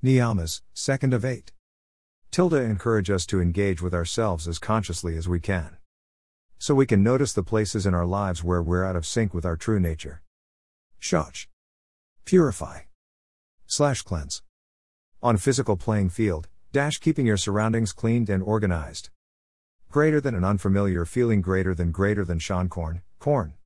Niyamas, 2nd of 8. Tilda encourage us to engage with ourselves as consciously as we can. So we can notice the places in our lives where we're out of sync with our true nature. Saucha. Purify. Slash cleanse. On physical playing field, dash keeping your surroundings cleaned and organized. Greater than an unfamiliar feeling greater than greater than Seane Corn, corn.